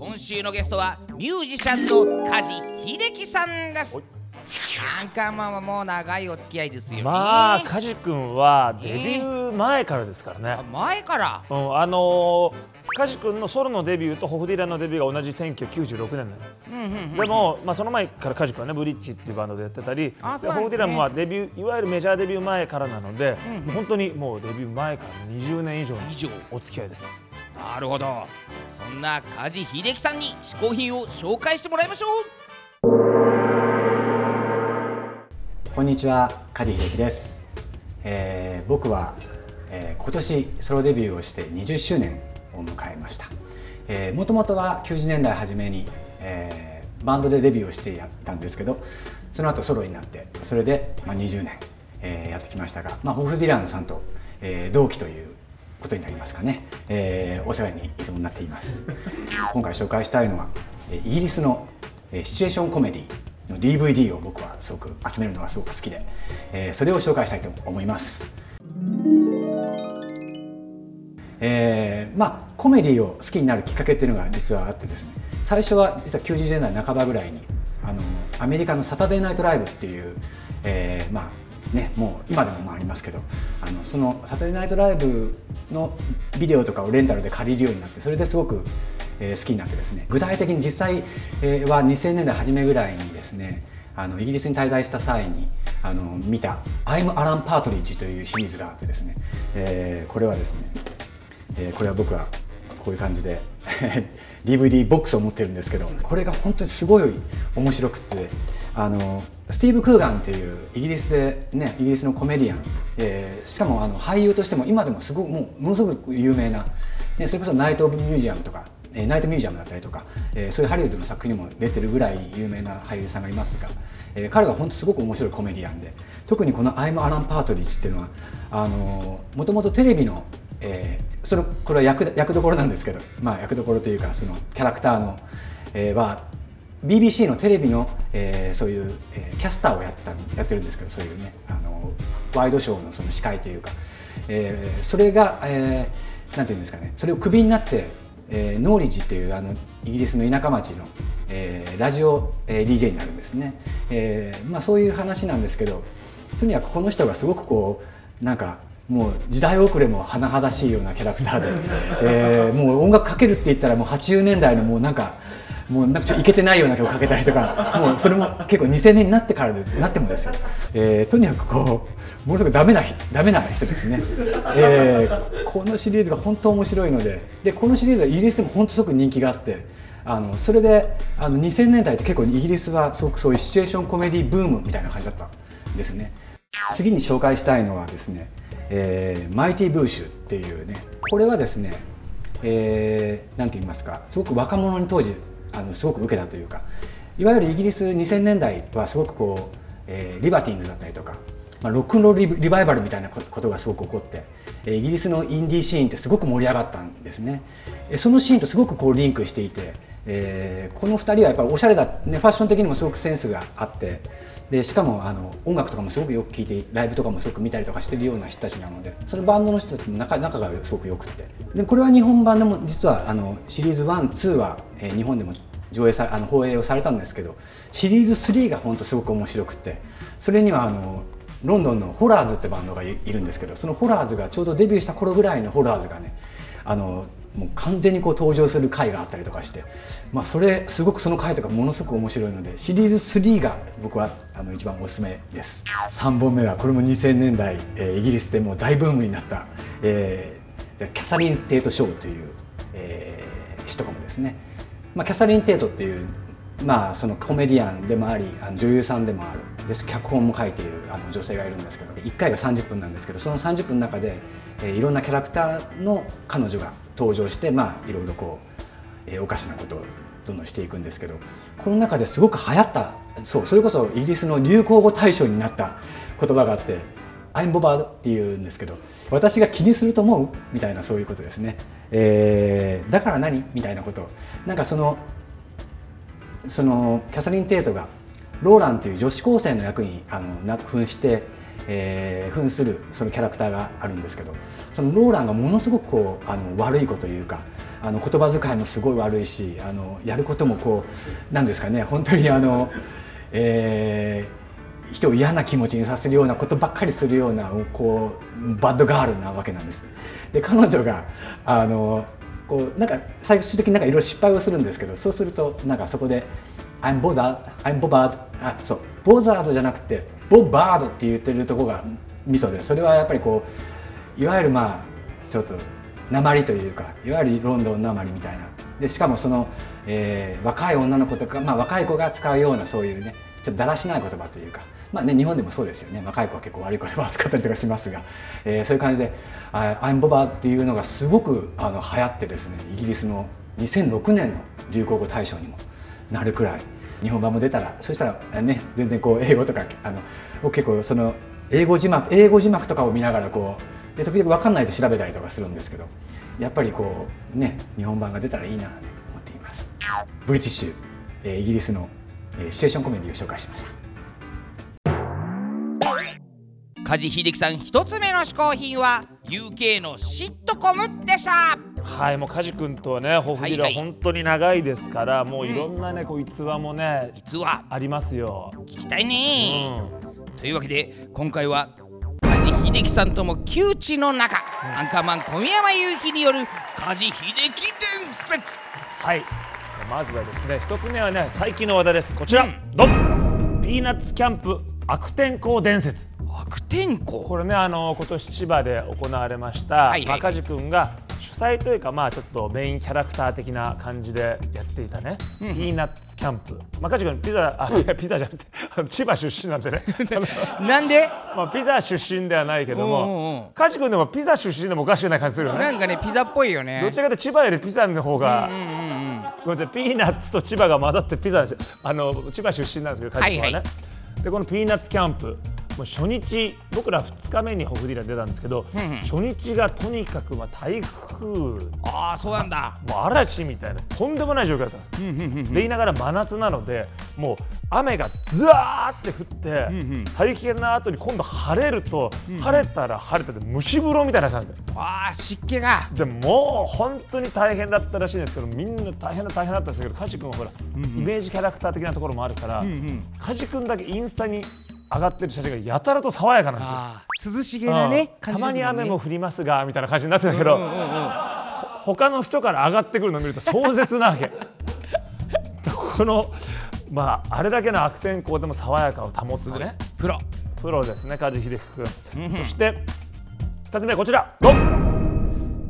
今週のゲストはミュージシャンの梶秀樹さんです。アンカーマンはもう長いお付き合いですよ。ねまあ梶君はデビュー前からですからね。あ、前から？うん、あのー、梶君のソロのデビューとホフディランのデビューが同じ1996年なのよ。うんうんうんでも、まあ、その前から梶君はねブリッジっていうバンドでやってたりね。ホフディランもデビューいわゆるメジャーデビュー前からなので、うん本当にもうデビュー前から20年以上の以上。お付き合いですなるほど。そんな梶秀樹さんに嗜好品を紹介してもらいましょう。こんにちは梶秀樹です、えー僕は、えー今年ソロデビューをして20周年を迎えました。もともとは90年代初めに、えーバンドでデビューをしてやったんですけどその後ソロになってそれで、まあ、20年、えーやってきましたが、まあ、ホフディランさんと、えー同期ということになりますかね、えーお世話にいつもなっています。今回紹介したいのはえーイギリスのえーシチュエーションコメディの DVD を僕はすごく集めるのがすごく好きで、えーそれを紹介したいと思います。えーまあコメディを好きになるきっかけっていうのが実はあってですね。最初は実は90年代半ばぐらいにあのアメリカのサタデーナイトライブっていう、えーまあねもう今でもまあありますけどあのそのサタデーナイトライブのビデオとかをレンタルで借りるようになってそれですごく、え好きになってですね。具体的に実際、は2000年代初めぐらいにですねあのイギリスに滞在した際にあの見た「アイム・アランパートリッジ」というシリーズがあってですね、えーこれはですねえーこれは僕はこういう感じで DVD ボックスを持ってるんですけどこれが本当にすごい面白くてあのスティーブ・クーガンっていうイギリスでねイギリスのコメディアン、えーしかもあの俳優としても今でもすごもうものすごく有名な、ね、それこそナイト・オブ・ミュージアムとかえーナイトミュージアムだったりとか、えーそういうハリウッドの作品にも出てるぐらい有名な俳優さんがいますが、えー彼は本当すごく面白いコメディアンで特にこの「アイム・アラン・パートリッジ」っていうのはもともとテレビの、えーそれこれは役役どころなんですけど、まあ、役どころというかそのキャラクターの、えーは BBC のテレビの、えーそういう、えーキャスターをやってたやってるんですけどそういうねあのワイドショーのその司会というか、えーそれが、えーなんていうんですかねそれをクビになって、えーノーリジっていうあのイギリスの田舎町の、えーラジオ、えー DJ になるんですね、えーまあ、そういう話なんですけどとにかくこの人がすごくこうなんかもう時代遅れも甚だしいようなキャラクターで、えーもう音楽かけるって言ったらもう80年代のもうなんかもうなんかちょっといけてないような曲かけたりとかもうそれも結構2000年になってからでなってもですよ、えーとにかくこうものすごくダメなダメな人ですね、えーこのシリーズが本当面白いのででこのシリーズはイギリスでも本当すごく人気があってあのそれであの2000年代って結構イギリスはすごくそういうシチュエーションコメディブームみたいな感じだったんですね。次に紹介したいのはですね、えーマイティブーシュっていうねこれはですね、えーて言いますかすごく若者に当時あのすごく受けたというかいわゆるイギリス2000年代はすごくこう、えーリバティンズだったりとか、まあ、ロックンロールリバイバルみたいなことがすごく起こってイギリスのインディーシーンってすごく盛り上がったんですね。そのシーンとすごくこうリンクしていて、えーこの2人はやっぱりおしゃれだ、ね、ファッション的にもすごくセンスがあってでしかもあの音楽とかもすごくよく聴いてライブとかもすごく見たりとかしてるような人たちなのでそのバンドの人たちも仲仲がすごくよくって。でこれは日本版でも実はあのシリーズ12は、えー日本でも上映さあの放映をされたんですけどシリーズ3が本当すごく面白くてそれにはあのロンドンのホラーズってバンドがいいるんですけどそのホラーズがちょうどデビューした頃ぐらいのホラーズがねあのもう完全にこう登場する回があったりとかして、まあ、それすごくその回とかものすごく面白いのでシリーズ3が僕はあの一番おすすめです。3本目はこれも2000年代、えーイギリスでも大ブームになった、えーキャサリン・テート・ショーという、えー人かもですね、まあ、キャサリン・テイトっていうまあ、そのコメディアンでもありあの女優さんでもある。で脚本も書いているあの女性がいるんですけど。1回が30分なんですけどその30分の中で、えーいろんなキャラクターの彼女が登場して、まあ、いろいろこう、えーおかしなことをどんどんしていくんですけど。この中ですごく流行ったそうそれこそイギリスの流行語大賞になった言葉があって「I'm bothered」っていうんですけど私が気にすると思うみたいなそういうことですね、えーだから何みたいなこと。なんかそのそのキャサリン・テイトがローランという女子高生の役にあの扮して、えー扮するそのキャラクターがあるんですけどそのローランがものすごくこうあの悪い子というかあの言葉遣いもすごい悪いしあのやることもこうなんですかね本当にあの、えー人を嫌な気持ちにさせるようなことばっかりするようなこうバッドガールなわけなんです。で彼女があのこうなんか最終的になんかいろいろ失敗をするんですけどそうするとなんかそこで「I'm bothered」「I'm bothered」あそう「bothered」じゃなくて「bothered」って言ってるとこがミソでそれはやっぱりこういわゆるまあちょっと鉛というかいわゆるロンドン鉛みたいな。でしかもその、えー若い女の子とか、まあ、若い子が使うようなそういうねちょっとだらしない言葉というか、まあね、日本でもそうですよね。若い子は結構悪い言葉を使ったりとかしますが、えーそういう感じで「あ I'm Boba」っていうのがすごくあの流行ってですねイギリスの2006年の流行語大賞にもなるくらい日本版も出たらそしたらね全然こう英語とかあの僕結構その英語字幕英語字幕とかを見ながらこうで時々分かんないと調べたりとかするんですけどやっぱりこうね日本版が出たらいいなと思っています。ブリティッシュ、えーイギリスの、えーシチュエーションコメディを紹介しました。梶秀樹さん一つ目の嗜好品は UK のシットコムでした。はいもう梶君とはねホフディラはいはい本当に長いですから、もういろんなねこう逸話もね実はありますよ。聞きたいうん、ね、というわけで今回は梶秀樹さんとも窮地の中、アンカーマン小宮山雄飛による梶秀樹伝説。はい。まずはですね一つ目はね最近の話題です。こちら、ドン。ピーナッツキャンプ悪天候伝説悪天候。これねあの今年千葉で行われました、はいはい。まあ梶君が主催というかまあちょっとメインキャラクター的な感じでやっていたね、ピーナッツキャンプ。まあ梶君ピザあいやピザじゃなくて千葉出身なんでね。なんで？まあピザ出身ではないけどうんうんうん。も梶君でもピザ出身でもおかしくない感じするよね。なんかねピザっぽいよね。どちらかというと千葉よりピザの方が、ごめんなさいピーナッツと千葉が混ざってピザあの千葉出身なんですけど梶君はね、はい。でこのピーナッツキャンプもう初日僕ら2日目にホフディラ出たんですけど、初日がとにかくまあ台風。もああそうなんだ。う嵐みたいなとんでもない状況だったんです、で言いながら真夏なのでもう雨がズワーって降って、大変な後に今度晴れると、晴れたら晴れたで蒸し風呂みたいな感じなんだよ。ああ湿気が。でももう本当に大変だったらしいんですけどみんな大変だ大変だったんですけど梶君はほら、イメージキャラクター的なところもあるから、梶君だけインスタに上がってる写真がやたらと爽やかなんですよ。涼しげなねうん。たまに雨も降りますがみたいな感じになってたけど、ほ他の人から上がってくるのを見ると壮絶なわけ。でこのまああれだけの悪天候でも爽やかを保つね。プロ。プロですね梶秀樹君、そして2つ目こちら。ドン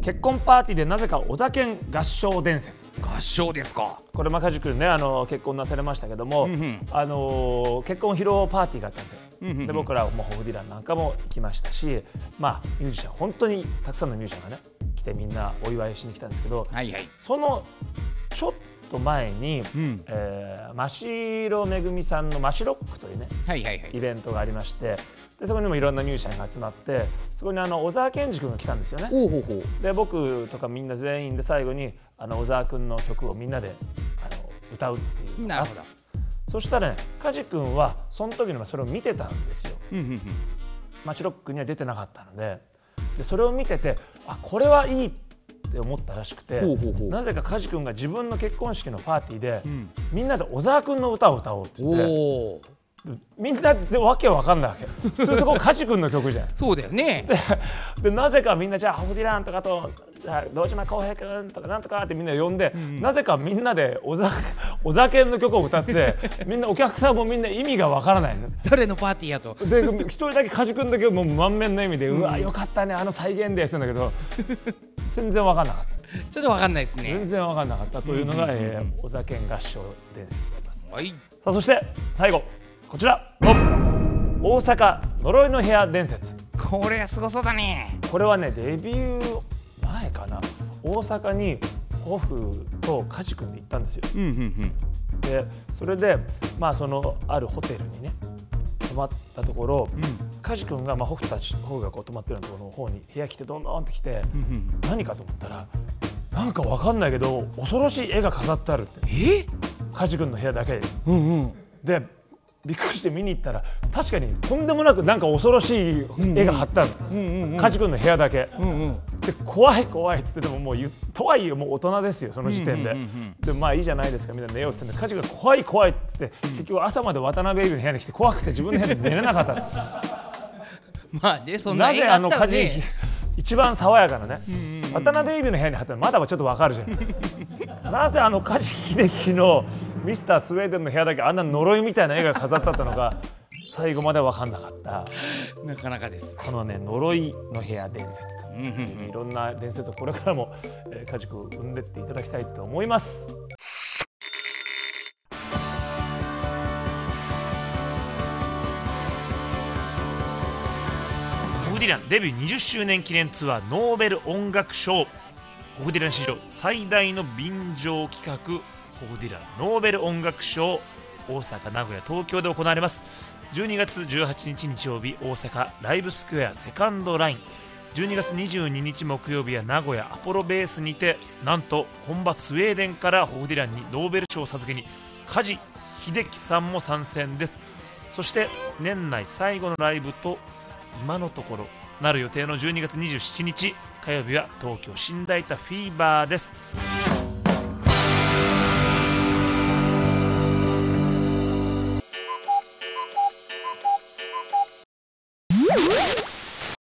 結婚パーティーでなぜか小田健合唱伝説。合唱ですか。これまあ梶君ねあの結婚なされましたけども、あの結婚披露パーティーがあったんですよ、で僕らもホフディランなんかも行きましたしまあミュージシャン本当にたくさんのミュージシャンがね来てみんなお祝いしに来たんですけど、はいはい。そのちょっと前に、ん。えー真城めぐみさんの「マシロック」というねはいはいはい。イベントがありましてでそこにもいろんなミュージシャンが集まってそこにあの小沢健二君が来たんですよね。ほうほうほう。で僕とかみんな全員で最後にあの小沢君の曲をみんなであの歌うっていうなるほそしたらね梶君はその時にもそれを見てたんですよ。うんうんうん。マチロックには出てなかったので。でそれを見ててあこれはいいって思ったらしくてほうほうほう。なぜか梶君が自分の結婚式のパーティーで、ん。みんなで小沢君の歌を歌おうって言ってみんなぜわけわかんないわけ。普通そこ梶君の曲じゃん。そうだよね。でなぜかみんなじゃあハフディランとかとあ堂島康平君とかなんとかってみんな呼んで、なぜかみんなで小沢小沢健の曲を歌ってみんなお客さんもみんな意味がわからないの。誰のパーティーやと。で一人だけ梶君だけもう満面の笑みで、うわよかったねあの再現ですんだけど全然わかんなかった。ちょっとわかんないです全ね然わかんなかったというのが、えー小沢健合唱伝説であります。はい。さあそして最後こちら。お大阪呪いの部屋伝説。これはすごそうだね。これはねデビュー前かな。大阪にホフと梶君で行ったんですよ。うんうんでそれでまあそのあるホテルにね泊まったところ、梶君がまあ北たち北がこう泊まってるところの方に部屋来てどんどんって来て、何かと思ったらなんかわかんないけど恐ろしい絵が飾ってあるって。え？梶君の部屋だけ。で。うんうん。でびっくりして見に行ったら確かにとんでもなくなんか恐ろしい絵が貼ってある。の梶君の部屋だけ。で怖い怖いっつってでももうとはいえもう大人ですよその時点で、でまあいいじゃないですかみんな寝ようっつって。梶君が怖い怖いっつって結局朝まで渡辺ベイビーの部屋に来て怖くて自分の部屋で寝れなかったの。まあねそんななぜあの家梶一番爽やかなね、渡辺ベイの部屋に貼ったらまだはちょっとわかるじゃん。なぜあの梶秀樹のミスタースウェーデンの部屋だけあんな呪いみたいな絵が飾ってあったのが 最後まで分かんなかった。なかなかです。このね呪いの部屋伝説と、いろんな伝説をこれからも、えー、梶君生んでっていただきたいと思います。ホフディランデビュー20周年記念ツアーノーベル音楽賞。ホフディラン史上最大の便乗企画ホフディランノーベル音楽賞大阪名古屋東京で行われます。12月18日日曜日大阪ライブスクエアセカンドライン。12月22日木曜日は名古屋アポロベースにてなんと本場スウェーデンからホフディランにノーベル賞を授けに梶秀樹さんも参戦です。そして年内最後のライブと今のところなる予定の12月27日火曜日は東京新大田フィーバーです。